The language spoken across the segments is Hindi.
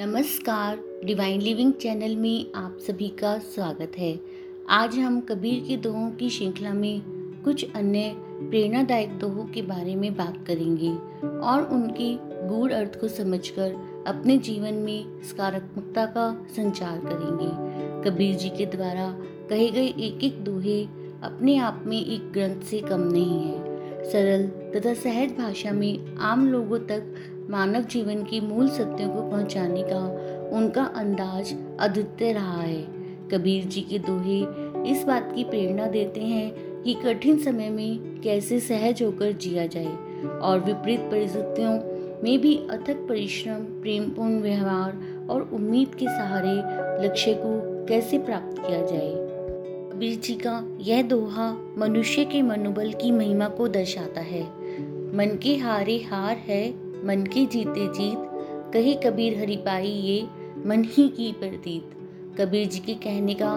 नमस्कार डिवाइन लिविंग चैनल में आप सभी का स्वागत है। आज हम कबीर के दोहों की श्रृंखला में कुछ अन्य प्रेरणादायक दोहों के बारे में बात करेंगे और उनके गूढ़ अर्थ को समझकर अपने जीवन में सकारात्मकता का संचार करेंगे। कबीर जी के द्वारा कहे गए एक एक दोहे अपने आप में एक ग्रंथ से कम नहीं है। सरल तथा सहज भाषा में आम लोगों तक मानव जीवन की मूल सत्यों को पहुँचाने का उनका अंदाज अद्वितीय रहा है। कबीर जी के दोहे इस बात की प्रेरणा देते हैं कि कठिन समय में कैसे सहज होकर जिया जाए और विपरीत परिस्थितियों में भी अथक परिश्रम, प्रेमपूर्ण व्यवहार और उम्मीद के सहारे लक्ष्य को कैसे प्राप्त किया जाए। कबीर जी का यह दोहा मनुष्य के मनोबल की महिमा को दर्शाता है। मन के हारे हार है मन की जीते जीत, कही कबीर हरि पाई ये मन ही की प्रतीत। कबीर जी के कहने का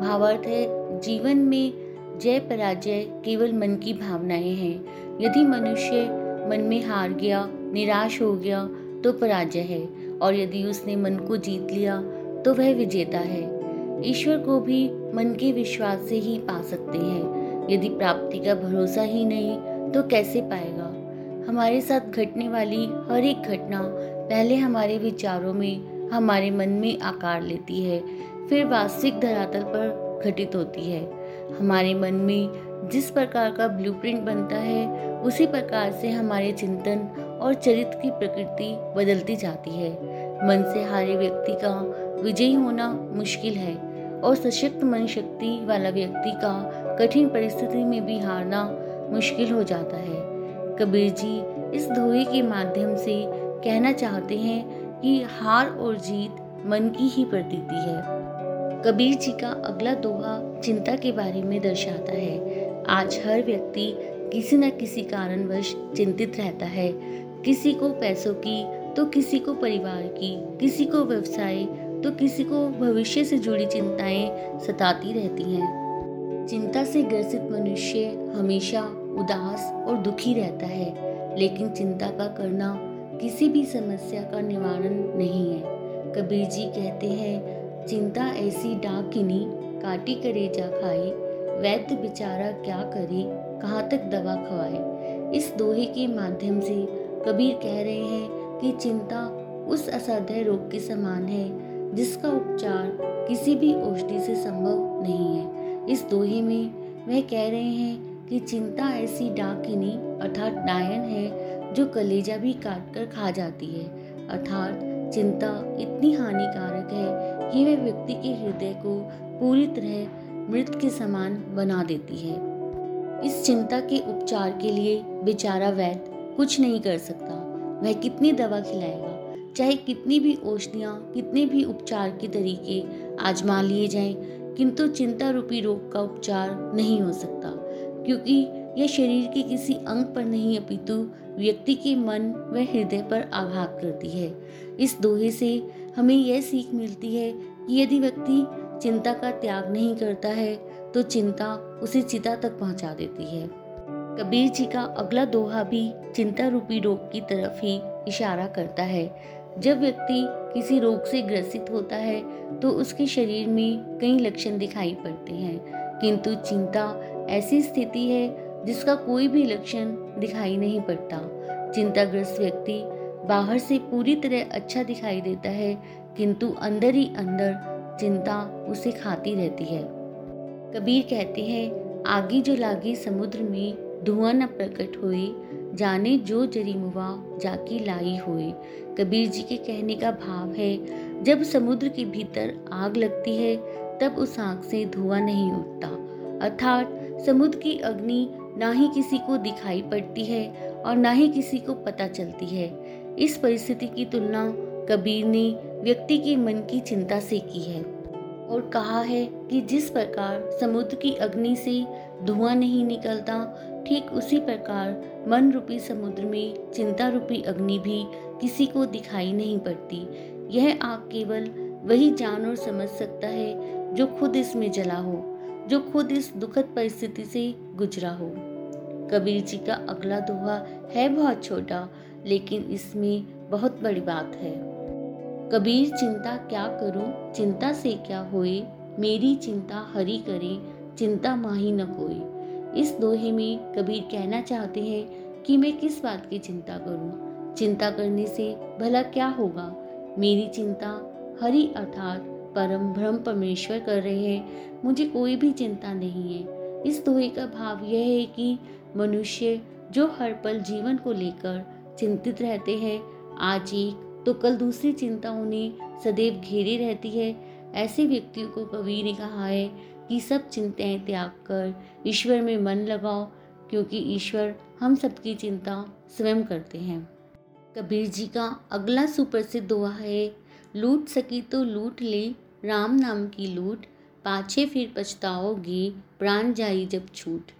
भावार्थ है, जीवन में जय पराजय केवल मन की भावनाएँ हैं। यदि मनुष्य मन में हार गया, निराश हो गया तो पराजय है, और यदि उसने मन को जीत लिया तो वह विजेता है। ईश्वर को भी मन के विश्वास से ही पा सकते हैं। यदि प्राप्ति का भरोसा ही नहीं तो कैसे पाएगा? हमारे साथ घटने वाली हर एक घटना पहले हमारे विचारों में, हमारे मन में आकार लेती है, फिर वास्तविक धरातल पर घटित होती है। हमारे मन में जिस प्रकार का ब्लूप्रिंट बनता है, उसी प्रकार से हमारे चिंतन और चरित्र की प्रकृति बदलती जाती है। मन से हारे व्यक्ति का विजयी होना मुश्किल है और सशक्त मन शक्ति वाला व्यक्ति का कठिन परिस्थिति में भी हारना मुश्किल हो जाता है। कबीर जी इस दोहे के माध्यम से कहना चाहते हैं कि हार और जीत मन की ही प्रतीति है। कबीर जी का अगला दोहा चिंता के बारे में दर्शाता है। आज हर व्यक्ति किसी न किसी कारणवश चिंतित रहता है। किसी को पैसों की तो किसी को परिवार की, किसी को व्यवसाय तो किसी को भविष्य से जुड़ी चिंताएँ सताती रहती हैं। चिंता से ग्रसित मनुष्य हमेशा उदास और दुखी रहता है, लेकिन चिंता का करना किसी भी समस्या का निवारण नहीं है। कबीर जी कहते हैं, चिंता ऐसी डाकिनी काटी करे जा खाए, वैद्य बेचारा क्या करे, कहाँ तक दवा खवाए? इस दोहे के माध्यम से कबीर कह रहे हैं कि चिंता उस असाध्य रोग के समान है, जिसका उपचार किसी भी औषधि से संभव नहीं है। इस दोहे में वह कह रहे हैं कि चिंता ऐसी डाकिनी अर्थात डायन है जो कलेजा भी काट कर खा जाती है। अर्थात चिंता इतनी हानिकारक है कि वह व्यक्ति के हृदय को पूरी तरह मृत के समान बना देती है। इस चिंता के उपचार के लिए बेचारा वैद्य कुछ नहीं कर सकता। वह कितनी दवा खिलाएगा चाहे कितनी भी औषधियाँ कितने भी उपचार के तरीके आजमा लिए जाएँ, किंतु चिंता रूपी रोग का उपचार नहीं हो सकता, क्योंकि यह शरीर के किसी अंग पर नहीं, अपितु व्यक्ति के मन व हृदय पर आघात करती है। इस दोहे से हमें यह सीख मिलती है कि यदि व्यक्ति चिंता का त्याग नहीं करता है तो चिंता उसे चिता तक पहुँचा देती है। कबीर जी का अगला दोहा भी चिंता रूपी रोग की तरफ़ ही इशारा करता है। जब व्यक्ति किसी रोग से ग्रसित होता है तो उसके शरीर में कई लक्षण दिखाई पड़ते हैं। किंतु चिंता ऐसी स्थिति है, जिसका कोई भी लक्षण दिखाई नहीं पड़ता। चिंताग्रस्त व्यक्ति बाहर से पूरी तरह अच्छा दिखाई देता है, किंतु अंदर ही अंदर चिंता उसे खाती रहती है। कबीर कहते हैं, आगे जो लागी समुद्र में धुआँ न प्रकट हुए जाने जो जरी मुआ जाकी लाई हुए। कबीर जी के कहने का भाव है, जब समुद्र के भीतर आग लगती है, तब उस आग से धुआँ नहीं उठता। अर्थात, समुद्र की अग्नि ना ही किसी को दिखाई पड़ती है और ना ही किसी को पता चलती है। इस परिस्थिति की तुलना कबीर ने व्यक्ति के मन की चिंता से की है। और कहा है कि जिस प्रकार समुद्र की अग्नि से धुआँ नहीं निकलता, ठीक उसी प्रकार मन रूपी समुद्र में चिंता रूपी अग्नि भी किसी को दिखाई नहीं पड़ती। यह आग केवल वही जान और समझ सकता है जो खुद इसमें जला हो, जो खुद इस दुखद परिस्थिति से गुजरा हो। कबीर जी का अगला दोहा है बहुत छोटा, लेकिन इसमें बहुत बड़ी बात है। कबीर, चिंता क्या करूँ? चिंता से क्या होए? मेरी चिंता हरी करे, चिंता माही न कोई इस दोहे में कबीर कहना चाहते हैं कि मैं किस बात की चिंता करूँ? चिंता करने से भला क्या होगा? मेरी चिंता हरि अर्थात परम ब्रह्म परमेश्वर कर रहे हैं। मुझे कोई भी चिंता नहीं है। इस दोहे का भाव यह है कि मनुष्य जो हर पल जीवन को लेकर चिंतित रहते हैं, आज एक तो कल दूसरी चिंता उन्हें सदैव घेरे रहती है। ऐसे व्यक्तियों को कबीर ने कहा है कि सब चिंताएँ त्याग कर ईश्वर में मन लगाओ, क्योंकि ईश्वर हम सबकी चिंता स्वयं करते हैं। कबीर जी का अगला सुप्रसिद्ध दोहा है, लूट सकी तो लूट ले, राम नाम की लूट, पाछे फिर पछताओगे, प्राण जाई जब छूट।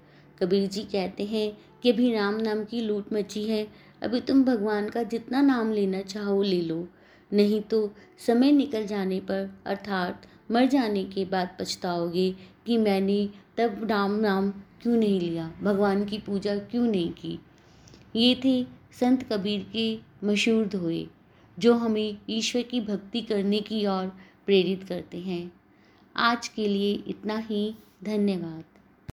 कबीर जी कहते हैं कि अभी राम नाम की लूट मची है अभी तुम भगवान का जितना नाम लेना चाहो ले लो। नहीं तो समय निकल जाने पर, अर्थात मर जाने के बाद पछताओगे कि मैंने तब राम नाम क्यों नहीं लिया? भगवान की पूजा क्यों नहीं की? ये थे संत कबीर के मशहूर दोहे जो हमें ईश्वर की भक्ति करने की ओर प्रेरित करते हैं। आज के लिए इतना ही। धन्यवाद।